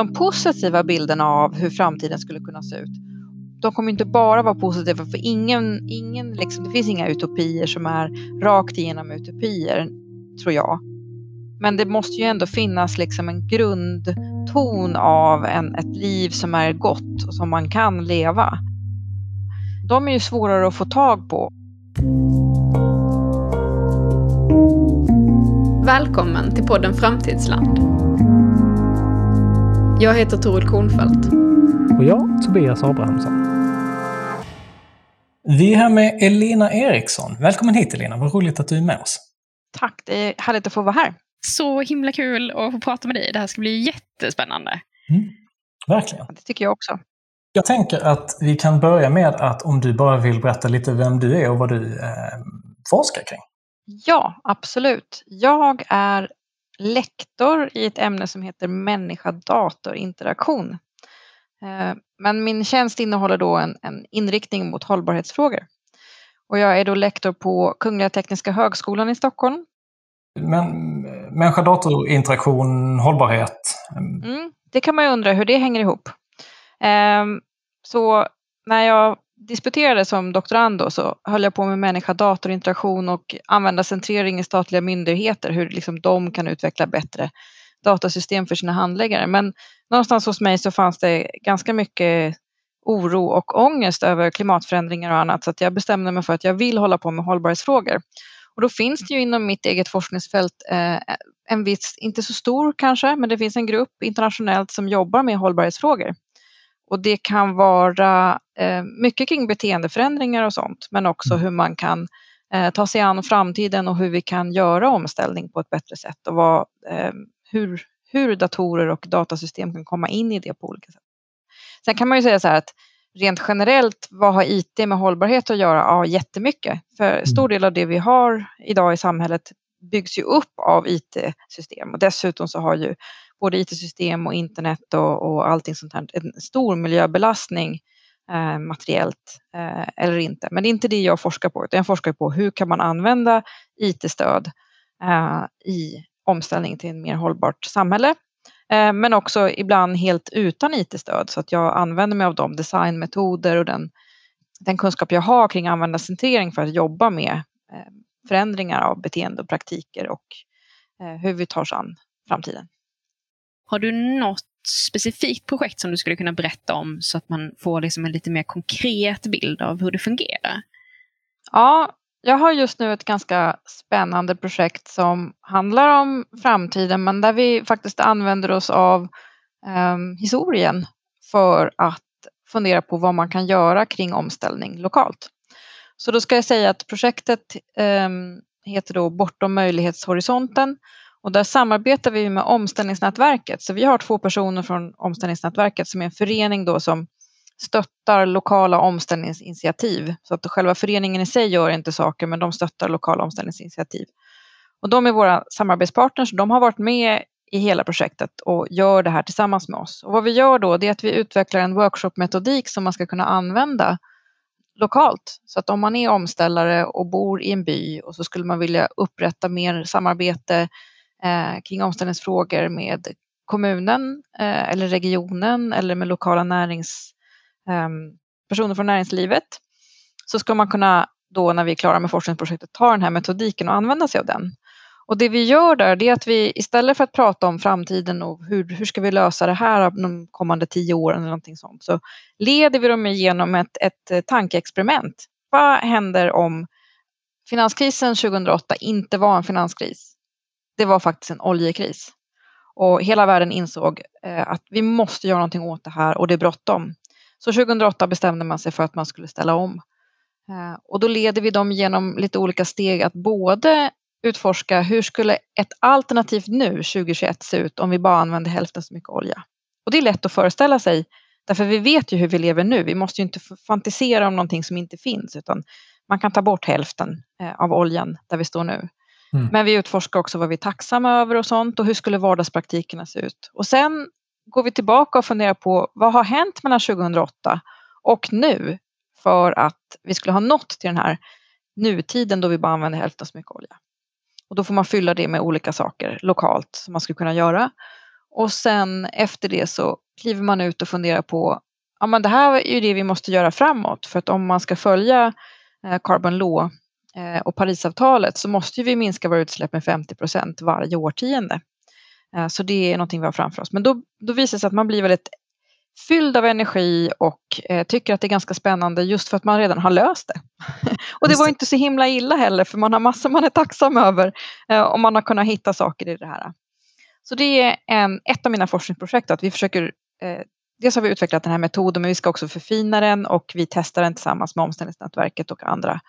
de positiva bilderna av hur framtiden skulle kunna se ut, de kommer inte bara vara positiva för ingen, ingen liksom, det finns inga utopier som är rakt igenom utopier, tror jag. Men det måste ju ändå finnas liksom en grundton av en, ett liv som är gott och som man kan leva. De är ju svårare att få tag på. Välkommen till podden Framtidsland. Jag heter Toril Kornfeldt. Och jag, Tobias Abrahamsson. Vi är här med Elina Eriksson. Välkommen hit Elina, vad roligt att du är med oss. Tack, det är härligt att få vara här. Så himla kul att få prata med dig. Det här ska bli jättespännande. Mm, verkligen. Det tycker jag också. Jag tänker att vi kan börja med att om du bara vill berätta lite vem du är och vad du eh, forskar kring. Ja, absolut. Jag är lektor i ett ämne som heter människa-dator-interaktion. Eh, men min tjänst innehåller då en, en, inriktning mot hållbarhetsfrågor. Och jag är då lektor på Kungliga Tekniska Högskolan i Stockholm. Men människa-dator-interaktion, hållbarhet? Mm, det kan man ju undra hur det hänger ihop. Ehm, så när jag disputerade som doktorand då, så höll jag på med människa-datorinteraktion och användarcentrering i statliga myndigheter, hur liksom de kan utveckla bättre datasystem för sina handläggare. Men någonstans hos mig så fanns det ganska mycket oro och ångest över klimatförändringar och annat så att jag bestämde mig för att jag vill hålla på med hållbarhetsfrågor. Och då finns det ju inom mitt eget forskningsfält eh, en viss, inte så stor kanske, men det finns en grupp internationellt som jobbar med hållbarhetsfrågor. Och det kan vara mycket kring beteendeförändringar och sånt, men också hur man kan eh, ta sig an framtiden och hur vi kan göra omställning på ett bättre sätt och vad, eh, hur, hur datorer och datasystem kan komma in i det på olika sätt. Sen kan man ju säga så här att rent generellt, vad har IT med hållbarhet att göra? Ja, jättemycket. För stor del av det vi har idag i samhället byggs ju upp av IT-system och dessutom så har ju både IT-system och internet och, och allting sånt här en stor miljöbelastning eh, materiellt eh, eller inte. Men det är inte det jag forskar på, utan jag forskar på hur kan man använda IT-stöd eh, i omställning till ett mer hållbart samhälle. Eh, men också ibland helt utan IT-stöd så att jag använder mig av de designmetoder och den, den kunskap jag har kring användarcentrering för att jobba med eh, förändringar av beteende och praktiker och eh, hur vi tar oss an framtiden. Har du något specifikt projekt som du skulle kunna berätta om så att man får liksom en lite mer konkret bild av hur det fungerar? Ja, jag har just nu ett ganska spännande projekt som handlar om framtiden men där vi faktiskt använder oss av eh, historien för att fundera på vad man kan göra kring omställning lokalt. Så då ska jag säga att projektet eh, heter då Bortom möjlighetshorisonten och där samarbetar vi med Omställningsnätverket. Så vi har två personer från Omställningsnätverket som är en förening då som stöttar lokala omställningsinitiativ. Så att själva föreningen i sig gör inte saker, men de stöttar lokala omställningsinitiativ. Och de är våra samarbetspartners. De har varit med i hela projektet och gör det här tillsammans med oss. Och vad vi gör då, det är att vi utvecklar en workshopmetodik som man ska kunna använda lokalt. Så att om man är omställare och bor i en by och så skulle man vilja upprätta mer samarbete Eh, kring omställningsfrågor med kommunen eh, eller regionen eller med lokala närings, eh, personer från näringslivet så ska man kunna då när vi är klara med forskningsprojektet ta den här metodiken och använda sig av den. Och det vi gör där det är att vi istället för att prata om framtiden och hur, hur ska vi lösa det här de kommande tio åren eller någonting sånt så leder vi dem igenom ett, ett eh, tankeexperiment. Vad händer om finanskrisen 2008 inte var en finanskris? Det var faktiskt en oljekris. Och hela världen insåg eh, att vi måste göra någonting åt det här och det är bråttom. Så 2008 bestämde man sig för att man skulle ställa om. Eh, och då leder vi dem genom lite olika steg att både utforska hur skulle ett alternativt nu 2021 se ut om vi bara använde hälften så mycket olja. Och det är lätt att föreställa sig därför vi vet ju hur vi lever nu. Vi måste ju inte fantisera om någonting som inte finns utan man kan ta bort hälften eh, av oljan där vi står nu. Mm. Men vi utforskar också vad vi är tacksamma över och sånt och hur skulle vardagspraktikerna se ut. Och sen går vi tillbaka och funderar på vad har hänt mellan 2008 och nu för att vi skulle ha nått till den här nutiden då vi bara använder hälften så mycket olja. Och då får man fylla det med olika saker lokalt som man skulle kunna göra. Och sen efter det så kliver man ut och funderar på ja, men det här är ju det vi måste göra framåt för att om man ska följa eh, Carbon Law och Parisavtalet så måste vi minska våra utsläpp med 50 procent varje årtionde. Eh, så det är någonting vi har framför oss. Men då, då visar det sig att man blir väldigt fylld av energi och eh, tycker att det är ganska spännande just för att man redan har löst det. och det var inte så himla illa heller för man har massor man är tacksam över eh, om man har kunnat hitta saker i det här. Så det är en, ett av mina forskningsprojekt att vi försöker eh, Dels har vi utvecklat den här metoden men vi ska också förfina den och vi testar den tillsammans med omställningsnätverket och andra eh,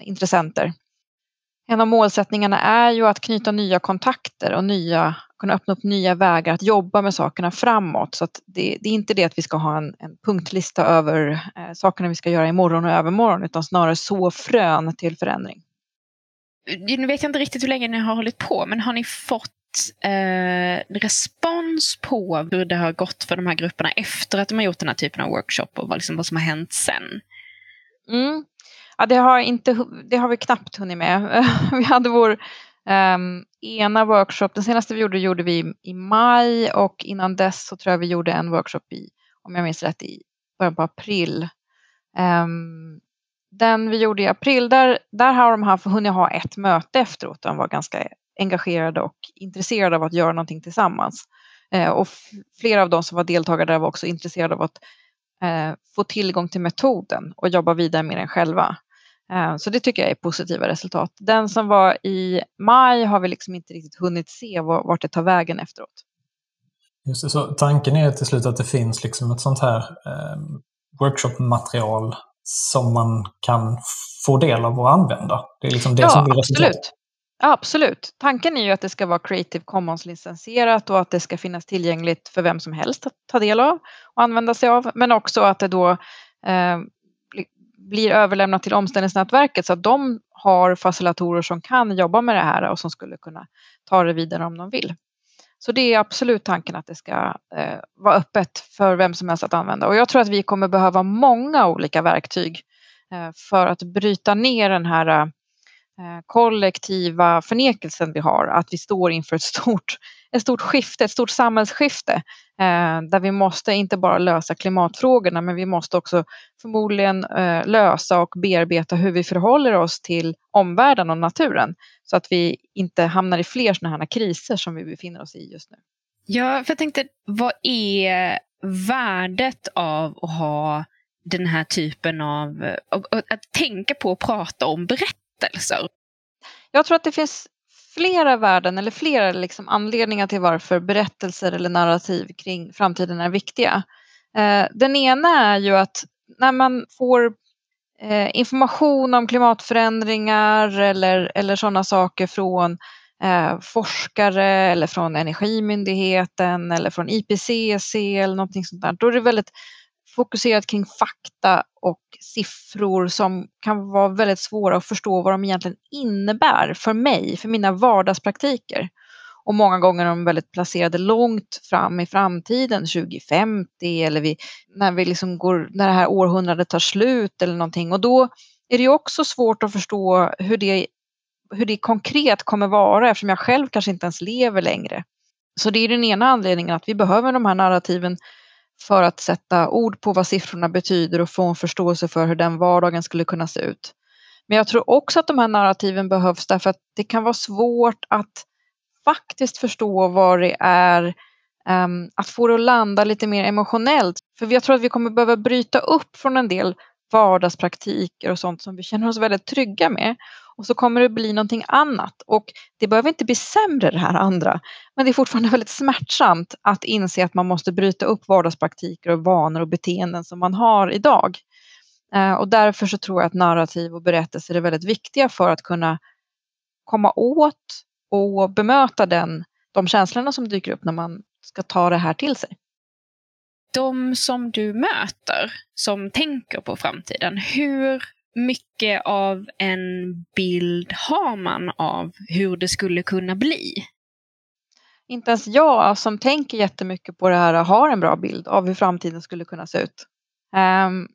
intressenter. En av målsättningarna är ju att knyta nya kontakter och nya, kunna öppna upp nya vägar att jobba med sakerna framåt. Så det, det, är inte det att vi ska ha en, en punktlista över eh, sakerna vi ska göra imorgon och övermorgon utan snarare så frön till förändring. Nu vet jag inte riktigt hur länge ni har hållit på men har ni fått eh, respons på hur det har gått för de här grupperna efter att de har gjort den här typen av workshop och vad, liksom, vad som har hänt sen? Mm. Ja, det, har inte, det har vi knappt hunnit med. vi hade vår um, ena workshop, den senaste vi gjorde gjorde vi i maj och innan dess så tror jag vi gjorde en workshop i, om jag minns rätt, i början på april. Um, den vi gjorde i april, där, där har de haft, hunnit ha ett möte efteråt. De var ganska engagerade och intresserade av att göra någonting tillsammans. Eh, och flera av de som var deltagare där var också intresserade av att eh, få tillgång till metoden och jobba vidare med den själva. Eh, så det tycker jag är positiva resultat. Den som var i maj har vi liksom inte riktigt hunnit se vart det tar vägen efteråt. Just det, så tanken är till slut att det finns liksom ett sånt här eh, workshopmaterial som man kan få del av och använda. Det är liksom det ja, som blir. Absolut. Absolut. Tanken är ju att det ska vara Creative Commons-licensierat och att det ska finnas tillgängligt för vem som helst att ta del av och använda sig av. Men också att det då eh, blir överlämnat till omställningsnätverket så att de har facilitatorer som kan jobba med det här och som skulle kunna ta det vidare om de vill. Så det är absolut tanken att det ska eh, vara öppet för vem som helst att använda. Och jag tror att vi kommer behöva många olika verktyg eh, för att bryta ner den här Eh, kollektiva förnekelsen vi har, att vi står inför ett stort, ett stort skifte, ett stort samhällsskifte eh, där vi måste inte bara lösa klimatfrågorna men vi måste också förmodligen eh, lösa och bearbeta hur vi förhåller oss till omvärlden och naturen så att vi inte hamnar i fler sådana här kriser som vi befinner oss i just nu. Ja, för jag tänkte, vad är värdet av att ha den här typen av, att tänka på och prata om berättelser berättelser? Jag tror att det finns flera värden eller flera liksom anledningar till varför berättelser eller narrativ kring framtiden är viktiga. Eh, den ena är ju att när man får eh, information om klimatförändringar eller, eller sådana saker från eh, forskare eller från Energimyndigheten eller från IPCC eller någonting sånt där. Då är det väldigt fokuserat kring fakta och siffror som kan vara väldigt svåra att förstå vad de egentligen innebär för mig, för mina vardagspraktiker. Och många gånger är de väldigt placerade långt fram i framtiden, 2050 eller vi, när, vi liksom går, när det här århundradet tar slut eller någonting. Och då är det också svårt att förstå hur det, hur det konkret kommer vara eftersom jag själv kanske inte ens lever längre. Så det är den ena anledningen att vi behöver de här narrativen för att sätta ord på vad siffrorna betyder och få en förståelse för hur den vardagen skulle kunna se ut. Men jag tror också att de här narrativen behövs därför att det kan vara svårt att faktiskt förstå vad det är, um, att få det att landa lite mer emotionellt. För jag tror att vi kommer behöva bryta upp från en del vardagspraktiker och sånt som vi känner oss väldigt trygga med. Och så kommer det bli någonting annat. Och det behöver inte bli sämre det här andra. Men det är fortfarande väldigt smärtsamt att inse att man måste bryta upp vardagspraktiker och vanor och beteenden som man har idag. Eh, och därför så tror jag att narrativ och berättelser är väldigt viktiga för att kunna komma åt och bemöta den, de känslorna som dyker upp när man ska ta det här till sig de som du möter som tänker på framtiden, hur mycket av en bild har man av hur det skulle kunna bli? Inte ens jag som tänker jättemycket på det här har en bra bild av hur framtiden skulle kunna se ut. Um,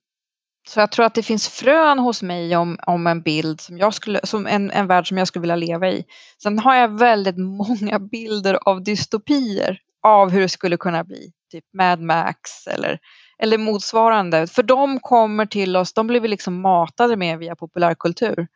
så jag tror att det finns frön hos mig om, om en bild som jag skulle, som en, en värld som jag skulle vilja leva i. Sen har jag väldigt många bilder av dystopier av hur det skulle kunna bli. Typ Mad Max eller, eller motsvarande. För de kommer till oss, de blir vi liksom matade med via populärkultur.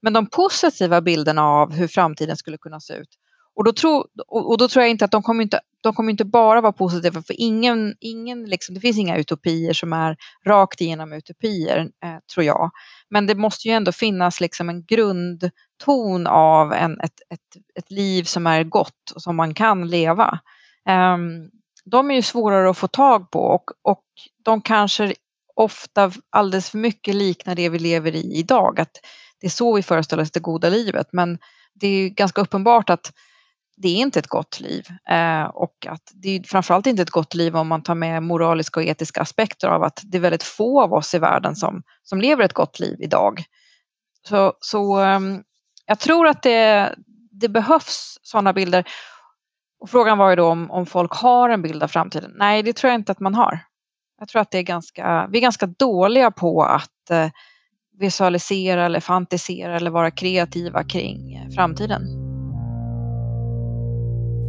Men de positiva bilderna av hur framtiden skulle kunna se ut. Och då, tro, och då tror jag inte att de kommer inte, de kommer inte bara vara positiva för ingen, ingen liksom, det finns inga utopier som är rakt igenom utopier eh, tror jag. Men det måste ju ändå finnas liksom en grundton av en, ett, ett, ett liv som är gott och som man kan leva. Ehm, de är ju svårare att få tag på och, och de kanske ofta alldeles för mycket liknar det vi lever i idag. Att det är så vi föreställer oss det goda livet. Men det är ganska uppenbart att det är inte ett gott liv. Eh, och att det är framförallt inte ett gott liv om man tar med moraliska och etiska aspekter av att det är väldigt få av oss i världen som, som lever ett gott liv idag. Så, så eh, jag tror att det, det behövs sådana bilder. Och frågan var ju då om, om folk har en bild av framtiden. Nej, det tror jag inte att man har. Jag tror att det är ganska, vi är ganska dåliga på att eh, visualisera eller fantisera eller vara kreativa kring eh, framtiden.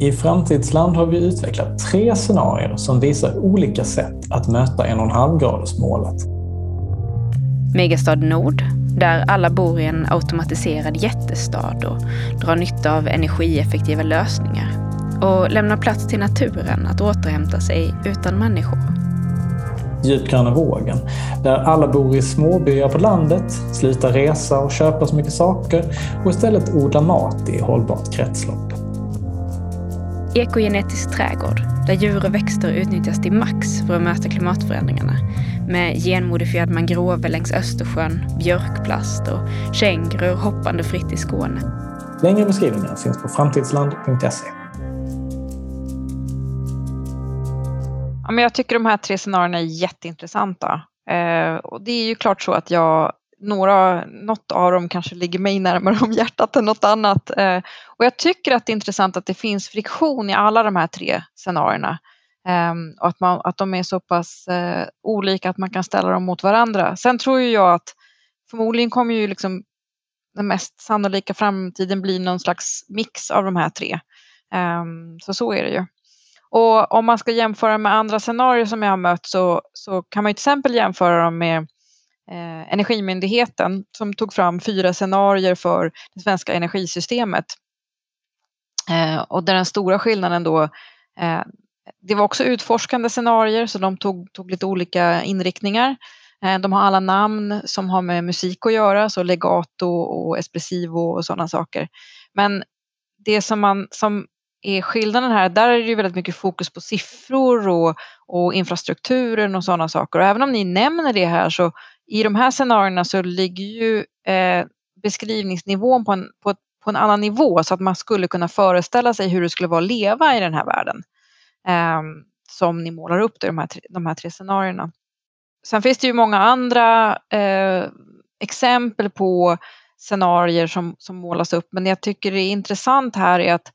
I Framtidsland har vi utvecklat tre scenarier som visar olika sätt att möta 1,5-gradersmålet. Megastad Nord, där alla bor i en automatiserad jättestad och drar nytta av energieffektiva lösningar och lämnar plats till naturen att återhämta sig utan människor. Djupgröna vågen, där alla bor i småbyar på landet, slutar resa och köpa så mycket saker och istället odlar mat i hållbart kretslopp. Ekogenetisk trädgård, där djur och växter utnyttjas till max för att möta klimatförändringarna. Med genmodifierad mangrove längs Östersjön, björkplast och kängurur hoppande fritt i Skåne. Längre beskrivningar finns på framtidsland.se. men jag tycker de här tre scenarierna är jätteintressanta. Eh, och det är ju klart så att jag, några, något av dem kanske ligger mig närmare om hjärtat än något annat. Eh, och jag tycker att det är intressant att det finns friktion i alla de här tre scenarierna. Eh, och att, man, att de är så pass eh, olika att man kan ställa dem mot varandra. Sen tror ju jag att förmodligen kommer ju liksom den mest sannolika framtiden bli någon slags mix av de här tre. Ehm, så så är det ju. Och om man ska jämföra med andra scenarier som jag har mött så, så kan man till exempel jämföra dem med eh, Energimyndigheten som tog fram fyra scenarier för det svenska energisystemet. Eh, och där den stora skillnaden då, eh, det var också utforskande scenarier så de tog, tog lite olika inriktningar. Eh, de har alla namn som har med musik att göra, så legato och espressivo och sådana saker. Men det som, man, som är skillnaden här, där är det ju väldigt mycket fokus på siffror och, och infrastrukturen och sådana saker. Och även om ni nämner det här så i de här scenarierna så ligger ju eh, beskrivningsnivån på en, på, på, en annan nivå så att man skulle kunna föreställa sig hur det skulle vara att leva i den här världen. Eh, som ni målar upp i de här, de här tre scenarierna. Sen finns det ju många andra eh, exempel på scenarier som, som målas upp men jag tycker det är intressant här är att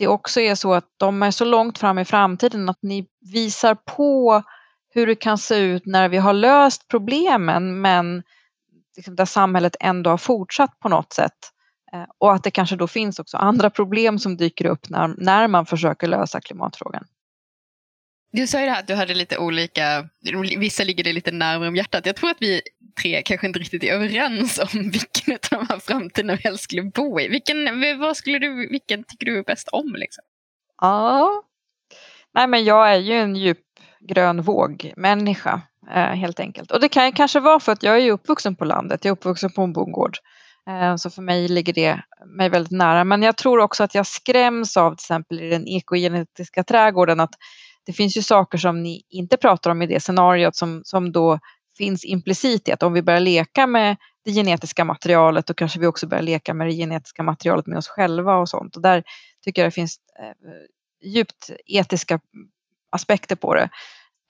det också är så att de är så långt fram i framtiden att ni visar på hur det kan se ut när vi har löst problemen men liksom där samhället ändå har fortsatt på något sätt. Eh, och att det kanske då finns också andra problem som dyker upp när, när man försöker lösa klimatfrågan. Du sa ju det här att du hade lite olika, vissa ligger det lite närmare om hjärtat. Jag tror att vi tre kanske inte riktigt är överens om vilken av de här framtiden vi helst skulle bo i. Vilken, vad skulle du, vilken tycker du är bäst om? Liksom? Ja, nej men jag är ju en djup grön våg-människa eh, helt enkelt. Och det kan kanske vara för att jag är uppvuxen på landet, jag är uppvuxen på en bondgård. Eh, så för mig ligger det mig väldigt nära. Men jag tror också att jag skräms av till exempel i den ekogenetiska trädgården att det finns ju saker som ni inte pratar om i det scenariot som, som då finns implicit i att om vi börjar leka med det genetiska materialet då kanske vi också börjar leka med det genetiska materialet med oss själva och sånt. Och där tycker jag det finns eh, djupt etiska aspekter på det.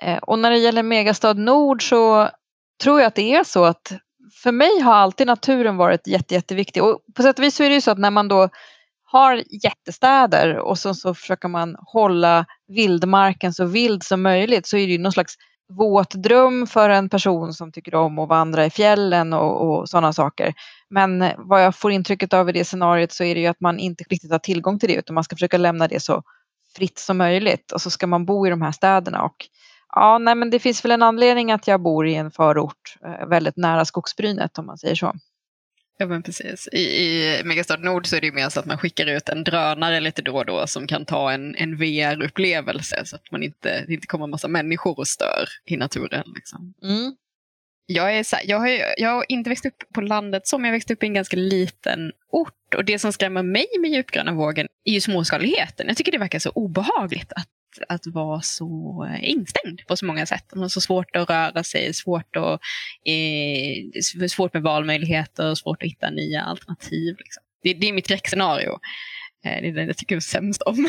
Eh, och när det gäller Megastad Nord så tror jag att det är så att för mig har alltid naturen varit jätte, jätteviktig. Och på sätt och vis så är det ju så att när man då har jättestäder och så, så försöker man hålla vildmarken så vild som möjligt så är det ju någon slags våt dröm för en person som tycker om att vandra i fjällen och, och sådana saker. Men vad jag får intrycket av i det scenariot så är det ju att man inte riktigt har tillgång till det utan man ska försöka lämna det så fritt som möjligt och så ska man bo i de här städerna. Och ja, nej, men det finns väl en anledning att jag bor i en förort eh, väldigt nära skogsbrynet om man säger så. Ja men precis. I, i Megastad Nord så är det ju mer så att man skickar ut en drönare lite då och då som kan ta en, en VR-upplevelse så att man inte, det inte kommer en massa människor och stör i naturen. Liksom. Mm. Jag, är så här, jag, har, jag har inte växt upp på landet som jag växt upp i en ganska liten ort. Och det som skrämmer mig med djupgröna vågen är ju småskaligheten. Jag tycker det verkar så obehagligt att att vara så eh, instängd på så många sätt. Man har så svårt att röra sig, svårt, att, eh, svårt med valmöjligheter, svårt att hitta nya alternativ. Liksom. Det, det, är mitt skräckscenario. Eh, det är det jag tycker sämst om.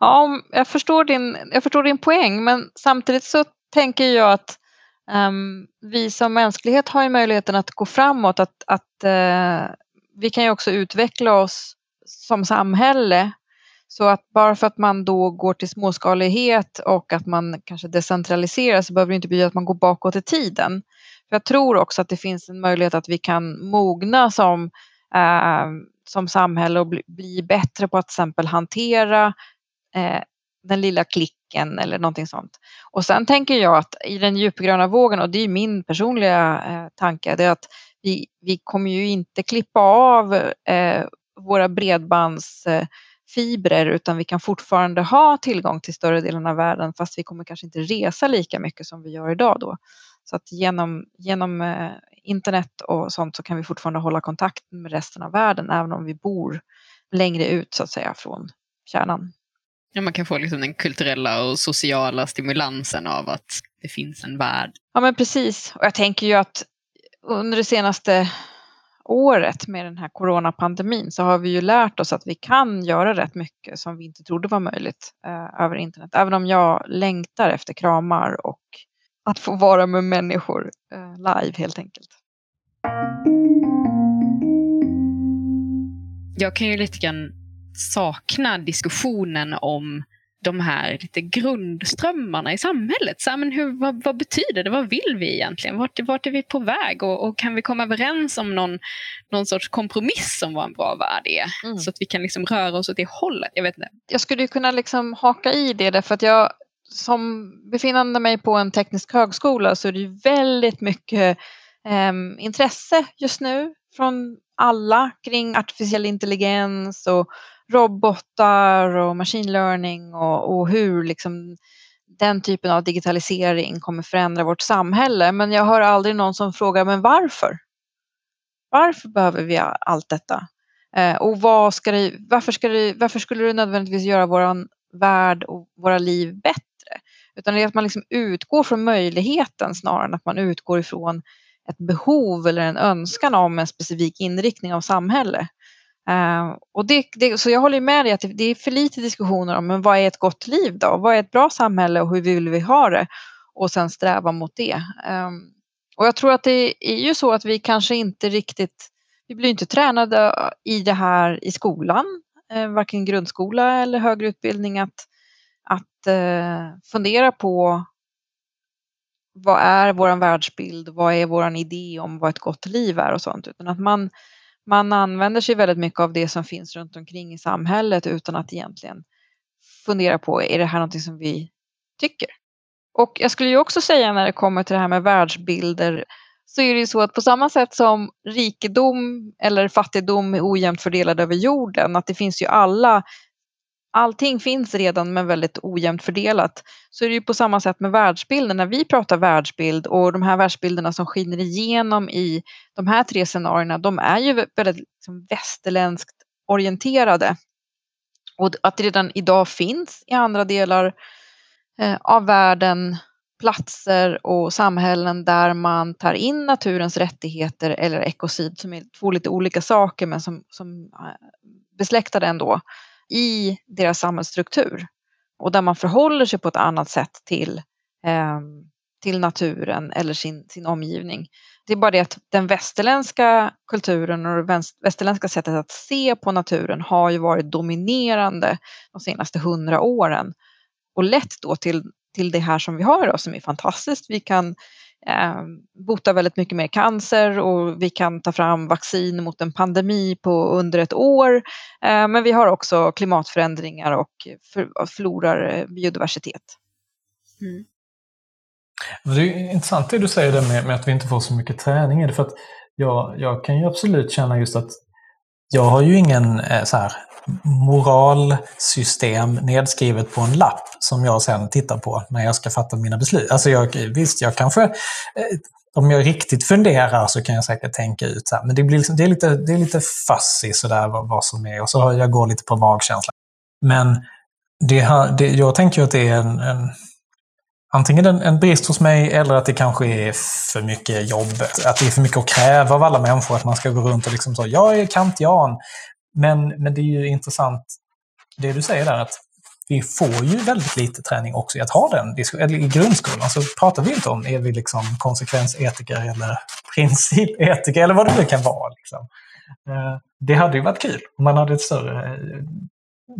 Ja, jag förstår, din, jag förstår din poäng, men samtidigt så tänker jag att um, vi som mänsklighet har ju möjligheten att gå framåt, att, att uh, vi kan ju också utveckla oss som samhälle så att bara för att man då går till småskalighet och att man kanske decentraliserar så behöver det inte betyda att man går bakåt i tiden. För jag tror också att det finns en möjlighet att vi kan mogna som, eh, som samhälle och bli, bli, bättre på att till exempel hantera eh, den lilla klicken eller någonting sånt. Och sen tänker jag att i den djupgröna vågen, och det är min personliga eh, tanke, det är att vi, vi kommer ju inte klippa av eh, våra bredbands eh, fibrer utan vi kan fortfarande ha tillgång till större delen av världen fast vi kommer kanske inte resa lika mycket som vi gör idag då. Så att genom, genom eh, internet och sånt så kan vi fortfarande hålla kontakt med resten av världen även om vi bor längre ut så att säga från kärnan. Ja, man kan få liksom den kulturella och sociala stimulansen av att det finns en värld. Ja men precis och jag tänker ju att under det senaste året med den här coronapandemin så har vi ju lärt oss att vi kan göra rätt mycket som vi inte trodde var möjligt eh, över internet. Även om jag längtar efter kramar och att få vara med människor eh, live helt enkelt. Jag kan ju lite grann sakna diskussionen om de här lite grundströmmarna i samhället. Så, men hur, vad, vad, betyder det? Vad vill vi egentligen? Vart, vart är vi på väg? Och, och, kan vi komma överens om någon, någon sorts kompromiss om vad en bra värld är? Mm. Så att vi kan liksom röra oss åt det hållet. Jag, vet inte. jag skulle kunna liksom haka i det därför att jag som befinnande mig på en teknisk högskola så är det väldigt mycket eh, intresse just nu från alla kring artificiell intelligens och robotar och machine learning och, och hur liksom den typen av digitalisering kommer förändra vårt samhälle. Men jag hör aldrig någon som frågar, men varför? Varför behöver vi allt detta? Eh, och vad ska det, varför, ska det, varför skulle det nödvändigtvis göra vår värld och våra liv bättre? Utan det är att man liksom utgår från möjligheten snarare än att man utgår ifrån ett behov eller en önskan om en specifik inriktning av samhälle. Uh, och det, det, så jag håller med dig att det, det, är för lite diskussioner om men vad är ett gott liv då? Vad är ett bra samhälle och hur vill vi ha det? Och sen sträva mot det. Um, och jag tror att det är ju så att vi kanske inte riktigt, vi blir inte tränade eh, i det här i skolan, uh, varken grundskola eller högre utbildning, att, att uh, fundera på vad är vår världsbild, vad är vår idé om vad ett gott liv är och sånt, utan att man man använder sig väldigt mycket av det som finns runt omkring i samhället utan att egentligen fundera på, är det här någonting som vi tycker? Och jag skulle ju också säga när det kommer till det här med världsbilder så är det ju så att på samma sätt som rikedom eller fattigdom är ojämnt fördelad över jorden, att det finns ju alla allting finns redan men väldigt ojämnt fördelat. Så är det ju på samma sätt med världsbilden. När vi pratar världsbild och de här världsbilderna som skiner igenom i de här tre scenarierna, de är ju väldigt liksom, västerländskt orienterade. Och att det redan idag finns i andra delar eh, av världen platser och samhällen där man tar in naturens rättigheter eller ekocid som är två lite olika saker men som, som eh, besläktade ändå i deras samhällsstruktur och där man förhåller sig på ett annat sätt till, eh, till naturen eller sin, sin omgivning. Det är bara det att den västerländska kulturen och det västerländska sättet att se på naturen har ju varit dominerande de senaste hundra åren och lett då till till det här som vi har idag som är fantastiskt. Vi kan eh, bota väldigt mycket mer cancer och vi kan ta fram vaccin mot en pandemi på under ett år. Eh, men vi har också klimatförändringar och för, förlorar eh, biodiversitet. Mm. Det är intressant det du säger där med, med, att vi inte får så mycket träning i det. För att jag, jag kan ju absolut känna just att jag har ju ingen eh, så här, moralsystem nedskrivet på en lapp som jag sen tittar på när jag ska fatta mina beslut. Alltså jag, visst, jag kanske, eh, om jag riktigt funderar så kan jag säkert tänka ut så här, men det, blir liksom, det, är lite, det är lite fuzzy sådär vad, vad som är och så jag går lite på magkänsla. Men det, det, jag tänker ju att det är en, en antingen en, en brist hos mig eller att det kanske är för mycket jobb. Att det är för mycket att kräva av alla människor att man ska gå runt och liksom så, jag är kantian. Men, men det är ju intressant det du säger där att vi får ju väldigt lite träning också i att ha den. I grundskolan så pratar vi inte om, är vi liksom konsekvensetiker eller principetiker eller vad det nu kan vara. Liksom. Eh, det hade ju varit kul om man hade ett större eh,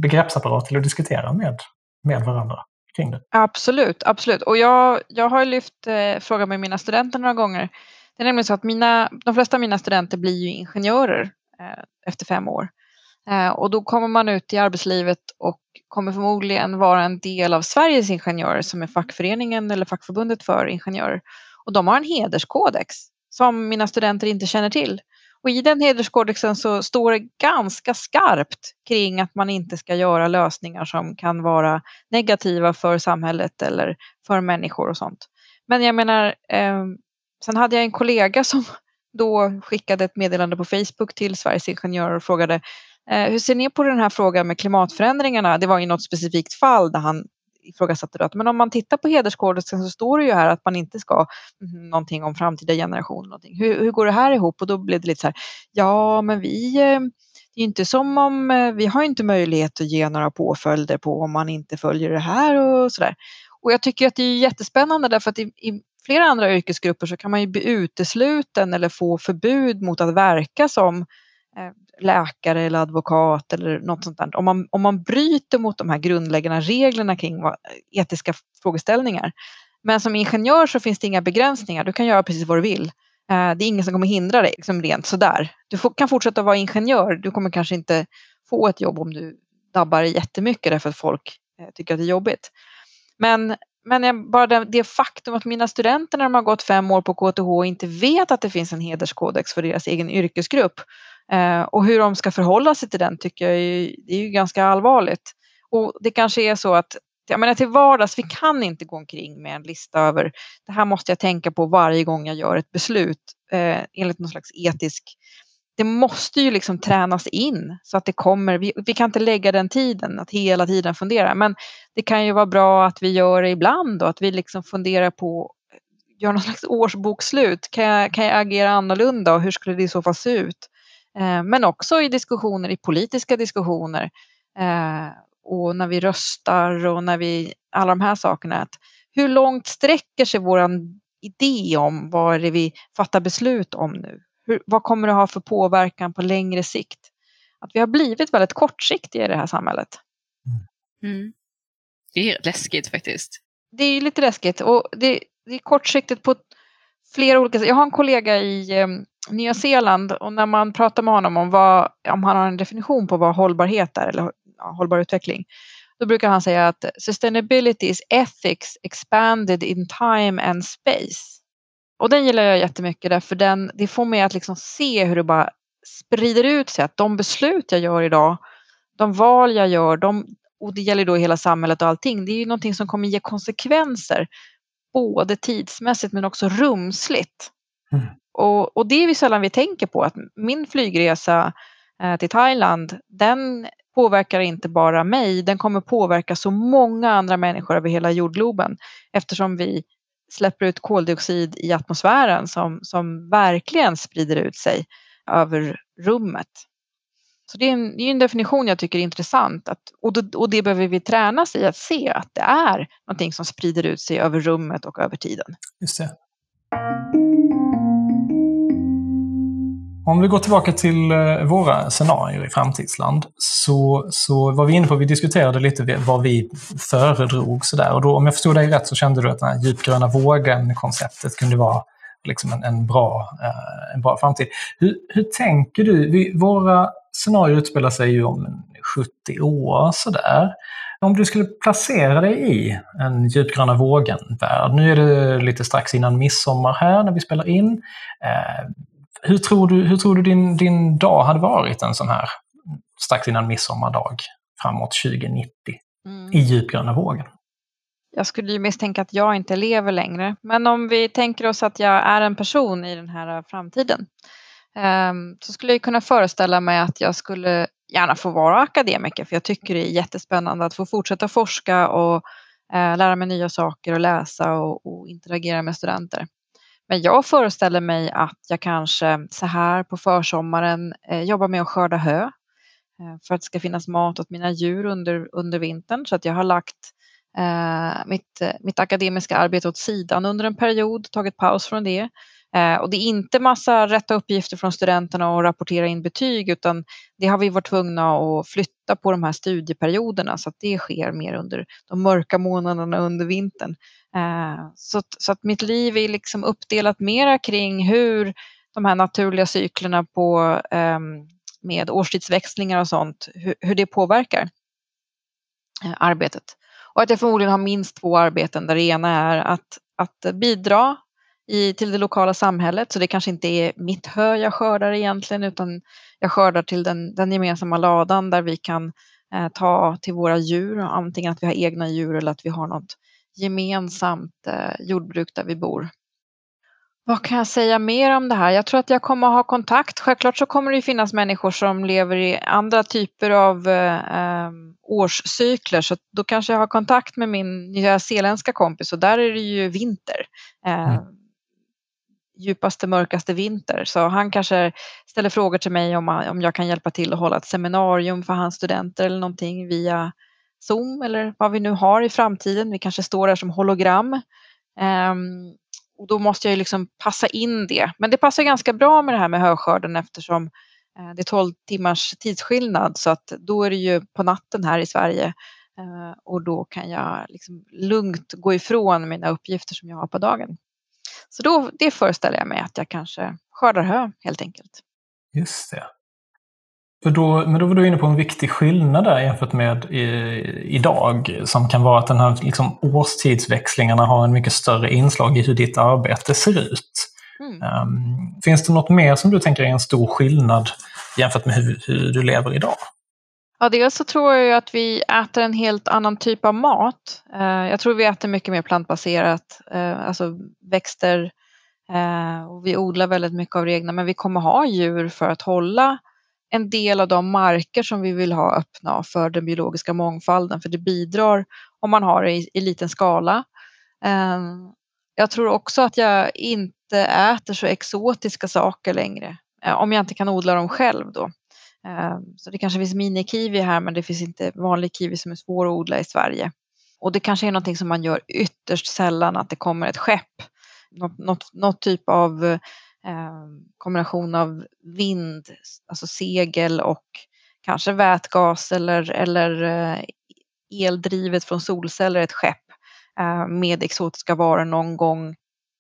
begreppsapparat till att diskutera med, med varandra kring det. Absolut, absolut. Och jag, jag har lyft eh, frågan med mina studenter några gånger. Det är nämligen så att mina, de flesta av mina studenter blir ju ingenjörer eh, efter fem år. Eh, och då kommer man ut i arbetslivet och kommer förmodligen vara en del av Sveriges ingenjörer som är fackföreningen eller fackförbundet för ingenjörer. Och de har en hederskodex som mina studenter inte känner till. Och i den hederskodexen så står det ganska skarpt kring att man inte ska göra lösningar som kan vara negativa för samhället eller för människor och sånt. Men jag menar, eh, sen hade jag en kollega som då skickade ett meddelande på Facebook till Sveriges Ingenjörer och frågade eh, hur ser ni på den här frågan med klimatförändringarna? Det var i något specifikt fall där han ifrågasatte det. Men om man tittar på hederskodexen så står det ju här att man inte ska mm, någonting om framtida generationer. Någonting. Hur, hur går det här ihop? Och då blev det lite så här, ja men vi eh, det är inte som om eh, vi har inte möjlighet att ge några påföljder på om man inte följer det här och sådär. Och jag tycker att det är jättespännande därför att i, i flera andra yrkesgrupper så kan man ju bli utesluten eller få förbud mot att verka som Eh, Eh, läkare eller advokat eller något sånt där. Om man, om man bryter mot de här grundläggande reglerna kring vad, eh, etiska frågeställningar. Men som ingenjör så finns det inga begränsningar. Du kan göra precis vad du vill. Eh, det är ingen som kommer hindra dig, liksom rent sådär. Du får, kan fortsätta vara ingenjör. Du kommer kanske inte få ett jobb om du dabbar jättemycket därför att folk tycker att det är jobbigt. Men, men bara det, det faktum att mina studenter när de har gått fem år på KTH inte vet att det finns en hederskodex för deras egen yrkesgrupp Eh, och hur de ska förhålla sig till den tycker jag är, det är ju ganska allvarligt. Och det kanske är så att jag menar till vardags, vi kan inte gå omkring med en lista över det här måste jag tänka på varje gång jag gör ett beslut eh, enligt någon slags etisk det måste ju liksom tränas in så att det kommer. Vi, vi, kan inte lägga den tiden att hela tiden fundera, men det kan ju vara bra att vi gör det ibland och att vi liksom funderar på gör någon slags årsbokslut. Kan jag, kan jag agera annorlunda och hur skulle det i så fall se ut? Eh, men också i diskussioner, i politiska diskussioner eh, och när vi röstar och när vi, alla de här sakerna. Att hur långt sträcker sig vår idé om vad det vi fattar beslut om nu? Hur, vad kommer det ha för påverkan på längre sikt? Att vi har blivit väldigt kortsiktiga i det här samhället. Mm. Det är läskigt faktiskt. Det är lite läskigt och det, det är kortsiktigt på flera olika sätt. Jag har en kollega i eh, Nya Zeeland och när man pratar med honom om, vad, om han har en definition på vad hållbarhet är eller ja, hållbar utveckling. Då brukar han säga att sustainability is ethics expanded in time and space. Och den gillar jag jättemycket därför den, det får mig att liksom se hur det bara sprider ut sig. Att de beslut jag gör idag, de val jag gör, de, och det gäller då hela samhället och allting, det är ju någonting som kommer ge konsekvenser. Både tidsmässigt men också rumsligt. Mm. Och, och, det är vi sällan vi tänker på att min flygresa eh, till Thailand den påverkar inte bara mig, den kommer påverka så många andra människor över hela jordgloben eftersom vi släpper ut koldioxid i atmosfären som, som verkligen sprider ut sig över rummet. Så det är, en, det är en definition jag tycker är intressant att, och, det, och det behöver vi tränas i att se att det är någonting som sprider ut sig över rummet och över tiden. Just det. Om vi går tillbaka till eh, våra scenarier i framtidsland så, så var vi inne på, vi diskuterade lite vad vi föredrog sådär. Och då, om jag förstod dig rätt så kände du att den här djupgröna vågen-konceptet kunde vara liksom en, en, bra, eh, en bra framtid. Hur, hur tänker du? Vi, våra scenarier utspelar sig ju om 70 år sådär. Om du skulle placera dig i en djupgröna vågen-värld, nu är det lite strax innan midsommar här när vi spelar in. Eh, Eh, hur tror du, hur tror du din, din dag hade varit en sån här strax innan midsommardag framåt 2090 mm. i djupgröna vågen? Jag skulle ju misstänka att jag inte lever längre. Men om vi tänker oss att jag är en person i den här framtiden ehm, så skulle jag kunna föreställa mig att jag skulle gärna få vara akademiker för jag tycker det är jättespännande att få fortsätta forska och eh, lära mig nya saker och läsa och, och interagera med studenter. Men jag föreställer mig att jag kanske så här på försommaren eh, jobbar med att skörda hö eh, för att det ska finnas mat åt mina djur under, under vintern. Så att jag har lagt eh, mitt, eh, mitt akademiska arbete åt sidan under en period, tagit paus från det. Eh, och det är inte massa rätta uppgifter från studenterna och rapportera in betyg utan det har vi varit tvungna att flytta på de här studieperioderna så att det sker mer under de mörka månaderna under vintern. Eh, så, att, så att mitt liv är liksom uppdelat mera kring hur de här naturliga cyklerna på, ehm, med årstidsväxlingar och sånt, hur, hur det påverkar eh, arbetet. Och att jag förmodligen har minst två arbeten där det ena är att, att bidra i, till det lokala samhället. Så det kanske inte är mitt hö jag skördar egentligen utan jag skördar till den, den gemensamma ladan där vi kan eh, ta till våra djur, antingen att vi har egna djur eller att vi har något gemensamt eh, jordbruk där vi bor. Vad kan jag säga mer om det här? Jag tror att jag kommer att ha kontakt. Självklart så kommer det finnas människor som lever i andra typer av eh, ehm, årscykler så då kanske jag har kontakt med min nya zeeländska kompis och där är det ju vinter. Eh. Djupaste, mörkaste vinter. Så han kanske ställer frågor till mig om, om jag kan hjälpa till att hålla ett seminarium för hans studenter eller någonting via Zoom eller vad vi nu har i framtiden. Vi kanske står där som hologram. Um, och då måste jag ju liksom passa in det. Men det passar ganska bra med det här med höskörden eftersom eh, det är 12 timmars tidsskillnad så att då är det ju på natten här i Sverige uh, och då kan jag liksom lugnt gå ifrån mina uppgifter som jag har på dagen. Så då, det föreställer jag mig att jag kanske skördar hö helt enkelt. Just det. Då, men då var du inne på en viktig skillnad där jämfört med i, idag som kan vara att den här liksom, årstidsväxlingarna har en mycket större inslag i hur ditt arbete ser ut. Mm. Um, finns det något mer som du tänker är en stor skillnad jämfört med hur, hur du lever idag? Ja, dels så tror jag att vi äter en helt annan typ av mat. Eh, jag tror vi äter mycket mer plantbaserat, eh, alltså växter eh, och vi odlar väldigt mycket av det egna men vi kommer ha djur för att hålla en del av de marker som vi vill ha öppna för den biologiska mångfalden, för det bidrar om man har det i, i liten skala. Jag tror också att jag inte äter så exotiska saker längre, om jag inte kan odla dem själv då. Ehm, så det kanske finns minikiwi här, men det finns inte vanlig kiwi som är svår att odla i Sverige. Och det kanske är någonting som man gör ytterst sällan, att det kommer ett skepp, något, något, något typ av eh, kombination av vind, alltså segel och kanske vätgas eller, eller eh, eldrivet från solceller ett skepp eh, med exotiska varor någon gång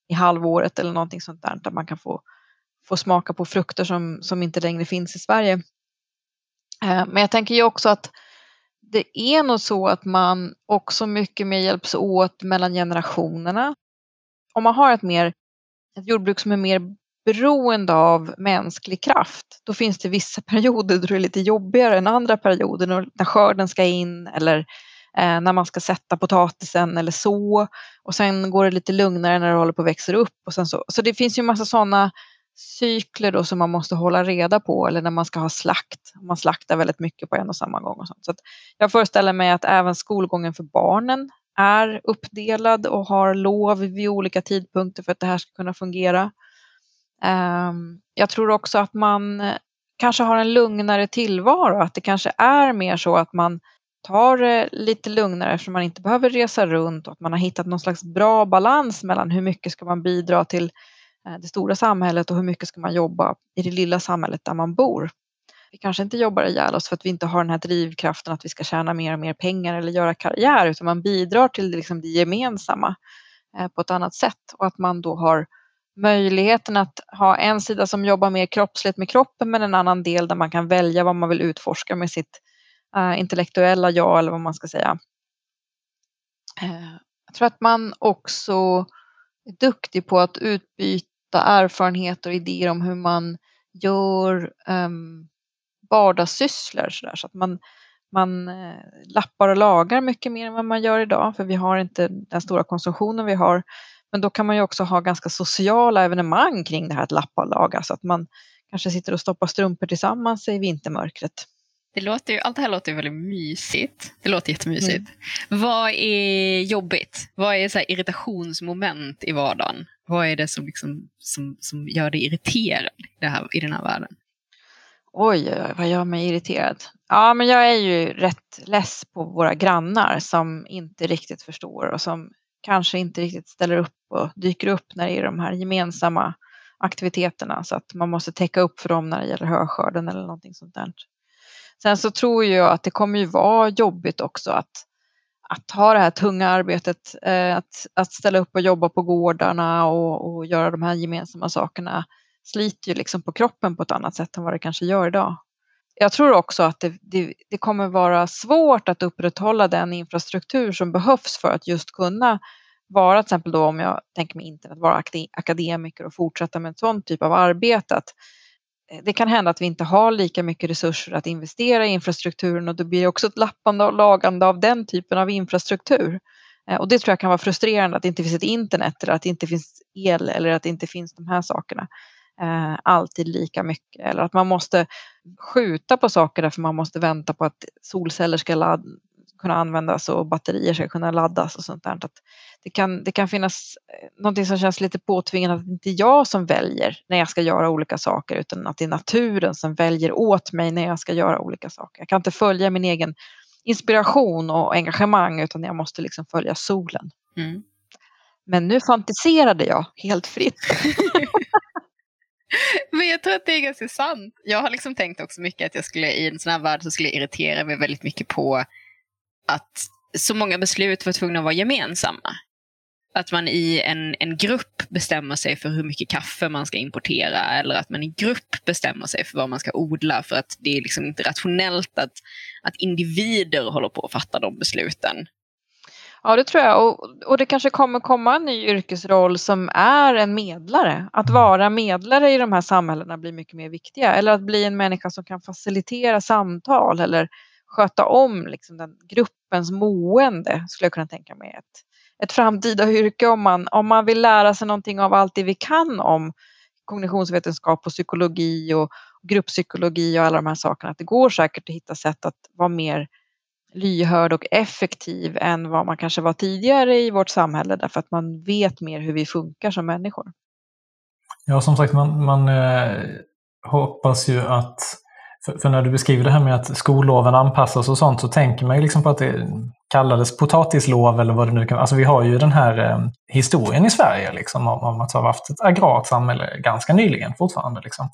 i halvåret eller någonting sånt där, där man kan få, få smaka på frukter som, som inte längre finns i Sverige. Eh, men jag tänker ju också att det är nog så att man också mycket mer hjälps åt mellan generationerna. Om man har ett mer ett jordbruk som är mer beroende av mänsklig kraft, då finns det vissa perioder då det är lite jobbigare än andra perioder när skörden ska in eller eh, när man ska sätta potatisen eller så. Och sen går det lite lugnare när det håller på att växa upp. Och sen så. så det finns ju massa sådana cykler då som man måste hålla reda på eller när man ska ha slakt. Man slaktar väldigt mycket på en och samma gång. Och sånt. Så jag föreställer mig att även skolgången för barnen är uppdelad och har lov vid olika tidpunkter för att det här ska kunna fungera. Ehm, jag tror också att man kanske har en lugnare tillvaro, att det kanske är mer så att man tar det lite lugnare eftersom man inte behöver resa runt och att man har hittat någon slags bra balans mellan hur mycket ska man bidra till Eh, det stora samhället och hur mycket ska man jobba i det lilla samhället där man bor. Vi kanske inte jobbar ihjäl oss för att vi inte har den här drivkraften att vi ska tjäna mer och mer pengar eller göra karriär utan man bidrar till liksom det gemensamma eh, på ett annat sätt och att man då har möjligheten att ha en sida som jobbar mer kroppsligt med kroppen men en annan del där man kan välja vad man vill utforska med sitt eh, intellektuella jag eller vad man ska säga. Jag tror att man också är duktig på att utbyta erfarenheter och idéer om hur man gör um, vardagssysslor så, där, så att man, man eh, lappar och lagar mycket mer än vad man gör idag för vi har inte den stora konsumtionen vi har men då kan man ju också ha ganska sociala evenemang kring det här att lappa och laga så att man kanske sitter och stoppar strumpor tillsammans i vintermörkret. Det låter ju, allt det här låter ju väldigt mysigt. Det låter jättemysigt. Mm. Vad är jobbigt? Vad är så irritationsmoment i vardagen? Vad är det som, liksom, som, som gör dig irriterad det här, i den här världen? Oj, vad gör mig irriterad? Ja, men jag är ju rätt less på våra grannar som inte riktigt förstår och som kanske inte riktigt ställer upp och dyker upp när det är de här gemensamma aktiviteterna så att man måste täcka upp för dem när det gäller höskörden eller någonting sånt där. Sen så tror jag att det kommer ju vara jobbigt också att, att ha det här tunga arbetet, eh, att, att ställa upp och jobba på gårdarna och, och göra de här gemensamma sakerna sliter ju liksom på kroppen på ett annat sätt än vad det kanske gör idag. Jag tror också att det, det, det, kommer vara svårt att upprätthålla den infrastruktur som behövs för att just kunna vara till exempel då om jag tänker mig internet, vara akademiker och fortsätta med en sån typ av arbete. Att det kan hända att vi inte har lika mycket resurser att investera i infrastrukturen och då blir det också ett lappande och lagande av den typen av infrastruktur. Eh, och det tror jag kan vara frustrerande att det inte finns ett internet eller att det inte finns el eller att det inte finns de här sakerna eh, alltid lika mycket. Eller att man måste skjuta på saker därför man måste vänta på att solceller ska ladda, kunna användas och batterier ska kunna laddas och sånt där. Att det, kan, det kan finnas eh, någonting som känns lite påtvingat att det inte är jag som väljer när jag ska göra olika saker utan att det är naturen som väljer åt mig när jag ska göra olika saker. Jag kan inte följa min egen inspiration och engagemang utan jag måste liksom följa solen. Mm. Men nu fantiserade jag helt fritt. Men jag tror att det är ganska sant. Jag har liksom tänkt också mycket att jag skulle i en sån här värld så skulle jag irritera mig väldigt mycket på att så många beslut var tvungna att vara gemensamma. Att man i en, en grupp bestämmer sig för hur mycket kaffe man ska importera eller att man i grupp bestämmer sig för vad man ska odla för att det är liksom inte rationellt att, att individer håller på att fatta de besluten. Ja, det tror jag. Och, och det kanske kommer komma en ny yrkesroll som är en medlare. Att vara medlare i de här samhällena blir mycket mer viktiga. Eller att bli en människa som kan facilitera samtal eller sköta om liksom, den gruppens mående, skulle jag kunna tänka mig. Ett, ett framtida yrke om man, om man vill lära sig någonting av allt det vi kan om kognitionsvetenskap och psykologi och grupppsykologi och alla de här sakerna. Att det går säkert att hitta sätt att vara mer lyhörd och effektiv än vad man kanske var tidigare i vårt samhälle därför att man vet mer hur vi funkar som människor. Ja, som sagt, man, man eh, hoppas ju att för, för, när du beskriver det här med att skolloven anpassas och sånt så tänker man ju liksom på att det kallades potatislov eller vad det nu kan vara. Alltså vi har ju den här eh, historien i Sverige liksom, om, om att ha haft ett agrart samhälle ganska nyligen fortfarande. Liksom.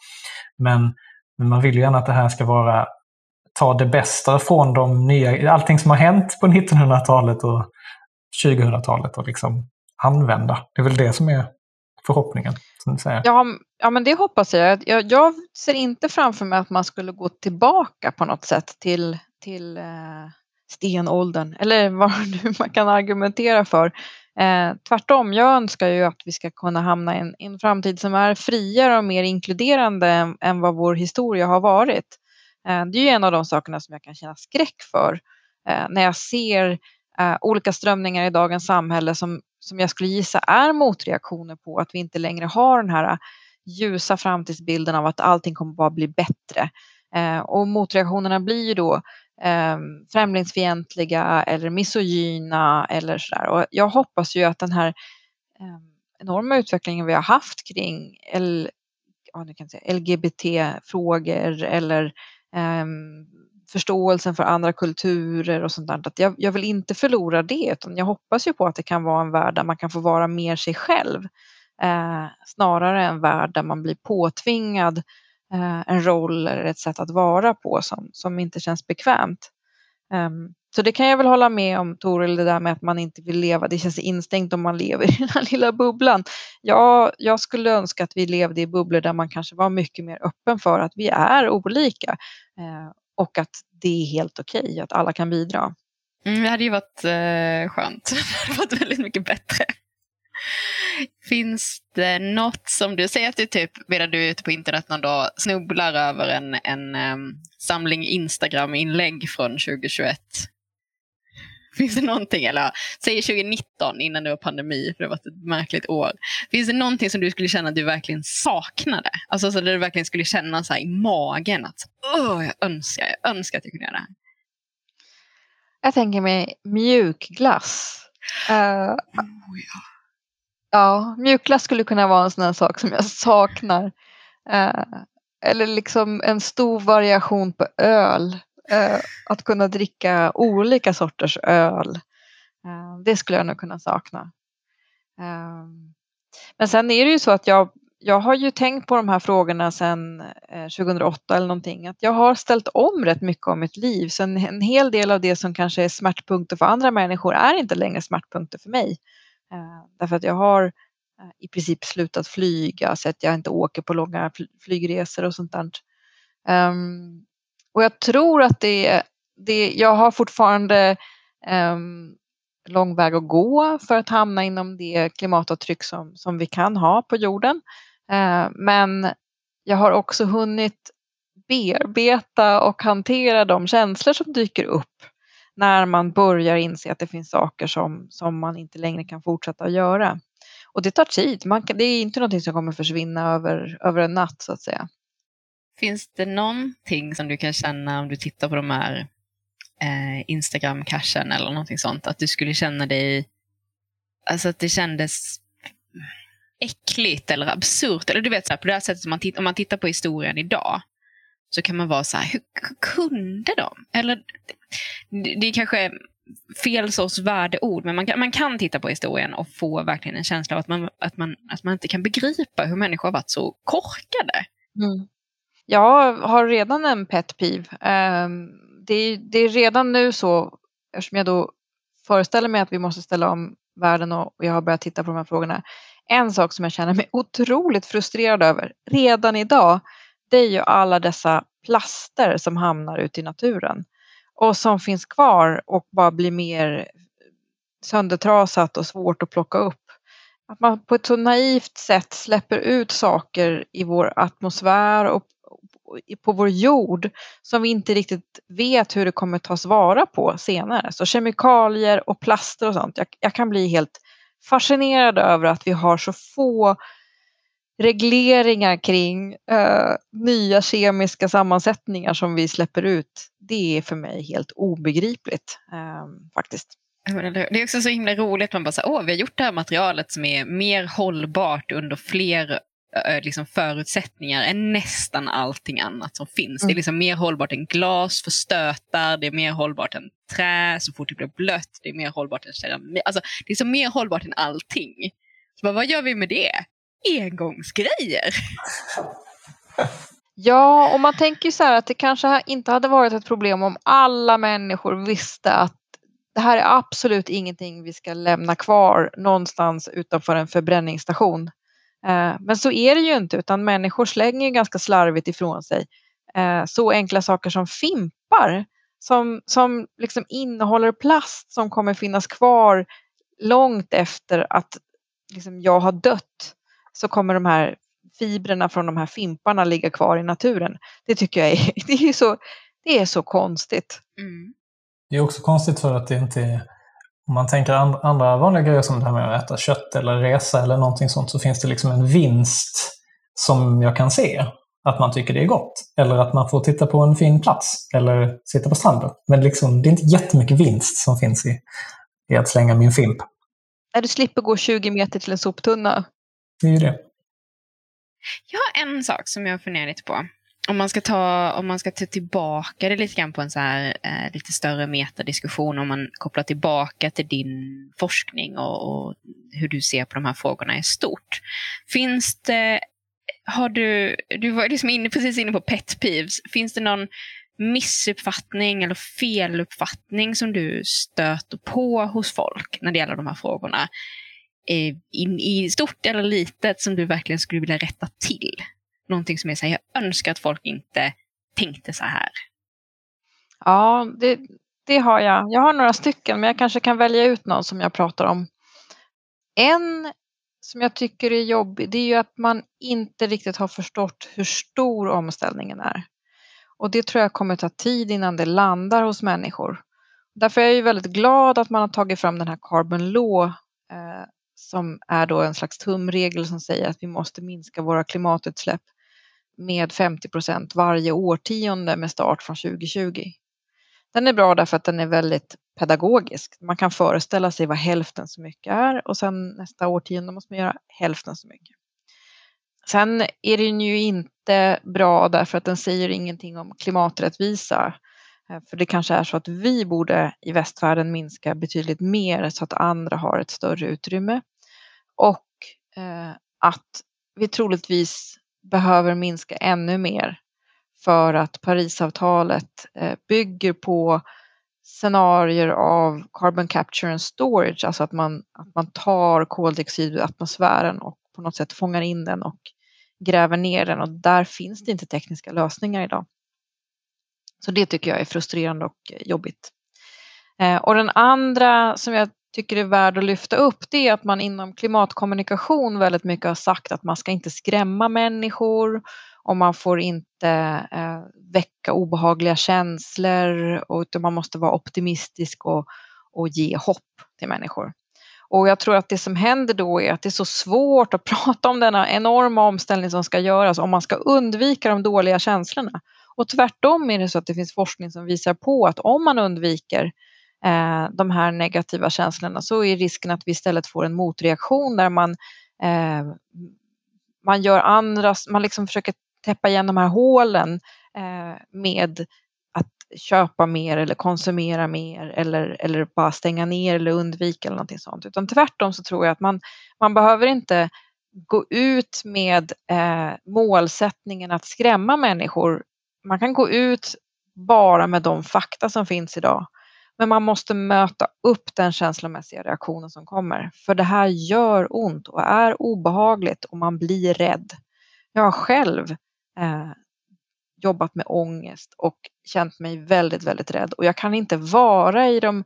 Men, men man vill ju gärna att det här ska vara ta det bästa från de nya, allting som har hänt på 1900-talet och 2000-talet och liksom använda. Det är väl det som är förhoppningen. Ja, ja, men det hoppas jag. jag. Jag ser inte framför mig att man skulle gå tillbaka på något sätt till, till eh, stenåldern eller vad nu man kan argumentera för. Eh, tvärtom, jag önskar ju att vi ska kunna hamna i en, en framtid som är friare och mer inkluderande än, än vad vår historia har varit. Eh, det är ju en av de sakerna som jag kan känna skräck för eh, när jag ser eh, olika strömningar i dagens samhälle som, som jag skulle gissa är motreaktioner på att vi inte längre har den här äh, ljusa framtidsbilden av att allting kommer bara bli bättre. Eh, och motreaktionerna blir ju då ehm, främlingsfientliga eller misogyna eller sådär. Och jag hoppas ju att den här ehm, enorma utvecklingen vi har haft kring L, ja, LGBT-frågor eller ehm, förståelsen för andra kulturer och sånt där. Att jag, jag, vill inte förlora det utan jag hoppas ju på att det kan vara en värld där man kan få vara mer sig själv. eh, snarare en värld där man blir påtvingad eh, en roll eller ett sätt att vara på som, som inte känns bekvämt. Um, så det kan jag väl hålla med om Toril, det där med att man inte vill leva, det känns instängt om man lever i den här lilla bubblan. Ja, jag skulle önska att vi levde i bubblor där man kanske var mycket mer öppen för att vi är olika eh, och att det är helt okej, okay, att alla kan bidra. Mm, det hade ju varit eh, skönt. det hade varit väldigt mycket bättre. Finns det något som du säger att du typ, medan du är ute på internet någon dag, snubblar över en, en um, samling Instagram-inlägg från 2021? Finns det någonting, eller säg 2019 innan det var pandemi, för det varit ett märkligt år. Finns det någonting som du skulle känna att du verkligen saknade? Alltså så där du verkligen skulle känna så i magen att åh, jag önskar, jag önskar att jag kunde göra det här. Jag tänker mig mjukglass. Uh, oh, ja. ja, mjukglass skulle kunna vara en sån här sak som jag saknar. Uh, eller liksom en stor variation på öl. Eh, att kunna dricka olika sorters öl. Eh, det skulle jag nog kunna sakna. Ehm, men sen är det ju så att jag jag har ju tänkt på de här frågorna sedan 2008 eh, eller någonting. Att jag har ställt om rätt mycket av mitt liv. Så en, en hel del av det som kanske är smärtpunkter för andra människor är inte längre smärtpunkter för mig. Därför att jag har i princip slutat flyga så att jag inte åker på långa flygresor och sånt där. Ehm, och jag tror att det, det jag har fortfarande um, lång väg att gå för att hamna inom det klimatavtryck som, som vi kan ha på jorden. Uh, men jag har också hunnit bearbeta och hantera de känslor som dyker upp när man börjar inse att det finns saker som, som man inte längre kan fortsätta att göra. Och det tar tid. Man kan, det är inte någonting som kommer försvinna över, över en natt så att säga. Finns det någonting som du kan känna om du tittar på de här eh, Instagram-cashen eller någonting sånt, att du skulle känna dig, alltså att det kändes äckligt eller absurt. Eller du vet, så här, på det här sättet, man om man tittar på historien idag, så kan man vara så här, hur kunde de? Eller det är kanske fel sorts värdeord, men man kan, man kan titta på historien och få verkligen en känsla av att man, att man, att man inte kan begripa hur människor har varit så korkade. Mm. Jag har redan en pet peeve. Ehm, det, är, det är redan nu så, eftersom jag då föreställer mig att vi måste ställa om världen och jag har börjat titta på de här frågorna, en sak som jag känner mig otroligt frustrerad över redan idag, det är ju alla dessa plaster som hamnar ute i naturen och som finns kvar och bara blir mer söndertrasat och svårt att plocka upp. Att man på ett så naivt sätt släpper ut saker i vår atmosfär och på vår jord som vi inte riktigt vet hur det kommer tas vara på senare. Så kemikalier och plaster och sånt. Jag, jag kan bli helt fascinerad över att vi har så få regleringar kring eh, nya kemiska sammansättningar som vi släpper ut. Det är för mig helt obegripligt eh, faktiskt. Det är också så himla roligt, man bara så, åh, vi har gjort det här materialet som är mer hållbart under fler liksom förutsättningar än nästan allting annat som finns. Mm. Det är mm. liksom mer hållbart än glas för stötar, det är mer hållbart än trä så fort det blir blött, det är mer hållbart än keramik. Alltså, det är så mer hållbart än allting. Så bara, vad gör vi med det? Engångsgrejer! Ja, och man tänker så här att det kanske inte hade varit ett problem om alla människor visste att det här är absolut ingenting vi ska lämna kvar någonstans utanför en förbränningsstation. Eh, men så är det ju inte utan människor slänger ganska slarvigt ifrån sig eh, så enkla saker som fimpar som, som liksom innehåller plast som kommer finnas kvar långt efter att liksom jag har dött så kommer de här fibrerna från de här fimparna ligga kvar i naturen. Det tycker jag är, det är, så, det är så konstigt. Mm. Det är också konstigt för att det inte är om man tänker andra vanliga grejer som det här med att äta kött eller resa eller någonting sånt så finns det liksom en vinst som jag kan se. Att man tycker det är gott. Eller att man får titta på en fin plats. Eller sitta på stranden. Men liksom, det är inte jättemycket vinst som finns i, i att slänga min fimp. När du slipper gå 20 meter till en soptunna. Det är ju det. Jag har en sak som jag funderar lite på om man ska ta, om man ska ta tillbaka det lite grann på en så här, eh, lite större metadiskussion, om man kopplar tillbaka till din forskning och, och, hur du ser på de här frågorna i stort. Finns det, har du, du var liksom inne, precis inne på pet peeves, finns det någon missuppfattning eller feluppfattning som du stöter på hos folk när det gäller de här frågorna? Eh, in, I stort eller litet som du verkligen skulle vilja rätta till? Någonting som är så här, jag önskar att folk inte tänkte så här? Ja, det, det har jag. Jag har några stycken, men jag kanske kan välja ut någon som jag pratar om. En som jag tycker är jobbig, det är ju att man inte riktigt har förstått hur stor omställningen är. Och det tror jag kommer ta tid innan det landar hos människor. Därför är jag ju väldigt glad att man har tagit fram den här Carbon Law eh, som är då en slags tumregel som säger att vi måste minska våra klimatutsläpp med 50 procent varje årtionde med start från 2020. Den är bra därför att den är väldigt pedagogisk. Man kan föreställa sig vad hälften så mycket är och sen nästa årtionde måste man göra hälften så mycket. Sen är den ju inte bra därför att den säger ingenting om klimaträttvisa. Eh, för det kanske är så att vi borde i västvärlden minska betydligt mer så att andra har ett större utrymme. Och eh, att vi troligtvis behöver minska ännu mer för att Parisavtalet eh, bygger på scenarier av carbon capture and storage, alltså att man, att man tar koldioxid ur atmosfären och på något sätt fångar in den och gräver ner den och där finns det inte tekniska lösningar idag. Så det tycker jag är frustrerande och jobbigt. Eh, och den andra som jag tycker är värd att lyfta upp det är att man inom klimatkommunikation väldigt mycket har sagt att man ska inte skrämma människor och man får inte eh, väcka obehagliga känslor och utan man måste vara optimistisk och, och ge hopp till människor. Och jag tror att det som händer då är att det är så svårt att prata om denna enorma omställning som ska göras om man ska undvika de dåliga känslorna. Och tvärtom är det så att det finns forskning som visar på att om man undviker eh, de här negativa känslorna så är risken att vi istället får en motreaktion där man, eh, man gör andra, man liksom försöker täppa igen de här hålen eh, med att köpa mer eller konsumera mer eller, eller bara stänga ner eller undvika eller någonting sånt. Utan tvärtom så tror jag att man, man behöver inte gå ut med eh, målsättningen att skrämma människor. Man kan gå ut bara med de fakta som finns idag men man måste möta upp den känslomässiga reaktionen som kommer. För det här gör ont och är obehagligt och man blir rädd. Jag har själv eh, jobbat med ångest och känt mig väldigt, väldigt rädd. Och jag kan inte vara i de,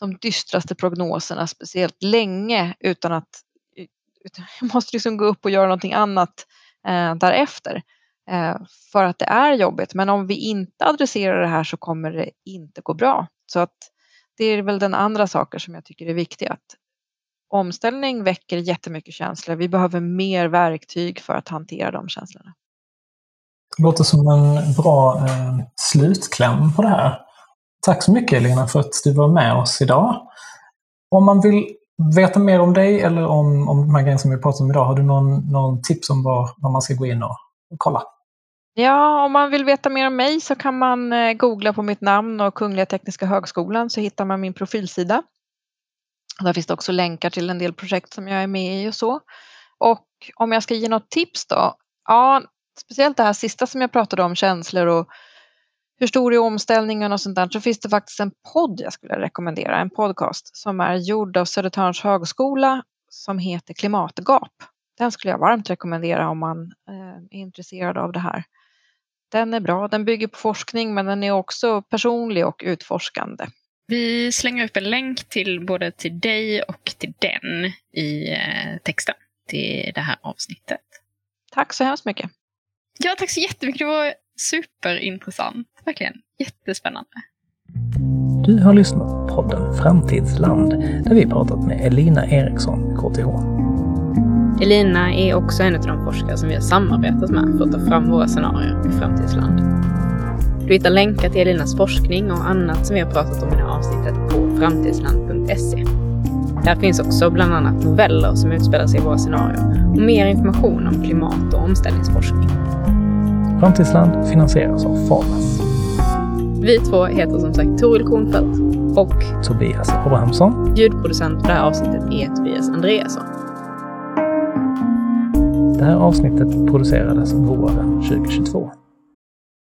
de dystraste prognoserna speciellt länge utan att utan jag måste liksom gå upp och göra någonting annat eh, därefter. Eh, för att det är jobbigt. Men om vi inte adresserar det här så kommer det inte gå bra. Så att det är väl den andra saken som jag tycker är viktig. Att omställning väcker jättemycket känslor. Vi behöver mer verktyg för att hantera de känslorna. Det låter som en bra eh, slutkläm på det här. Tack så mycket Elina för att du var med oss idag. Om man vill veta mer om dig eller om, om de här grejerna som vi pratade om idag, har du någon, någon tips om var, var man ska gå in och kolla? Ja, om man vill veta mer om mig så kan man eh, googla på mitt namn och Kungliga Tekniska Högskolan så hittar man min profilsida. Där finns det också länkar till en del projekt som jag är med i och så. Och om jag ska ge något tips då? Ja, speciellt det här sista som jag pratade om, känslor och hur stor är omställningen och sånt där, så finns det faktiskt en podd jag skulle rekommendera, en podcast som är gjord av Södertörns högskola som heter Klimatgap. Den skulle jag varmt rekommendera om man eh, är intresserad av det här. Den är bra. Den bygger på forskning men den är också personlig och utforskande. Vi slänger upp en länk till både till dig och till den i eh, texten till det här avsnittet. Tack så hemskt mycket. Ja, tack så jättemycket. Det var superintressant. Verkligen. Jättespännande. Du har lyssnat på podden Framtidsland där vi pratat med Elina Eriksson, KTH. Elina är också en av de forskare som vi har samarbetat med för att ta fram våra scenarier i Framtidsland. Du hittar länkar till Elinas forskning och annat som vi har pratat om i det här avsnittet på framtidsland.se. Där finns också bland annat noveller som utspelar sig i våra scenarier och mer information om klimat och omställningsforskning. Framtidsland finansieras av Famas. Vi två heter som sagt Toril Kornfeldt och Tobias Abrahamsson. ljudproducent för det här avsnittet är Tobias Andreasson. Det här avsnittet producerades våren 2022.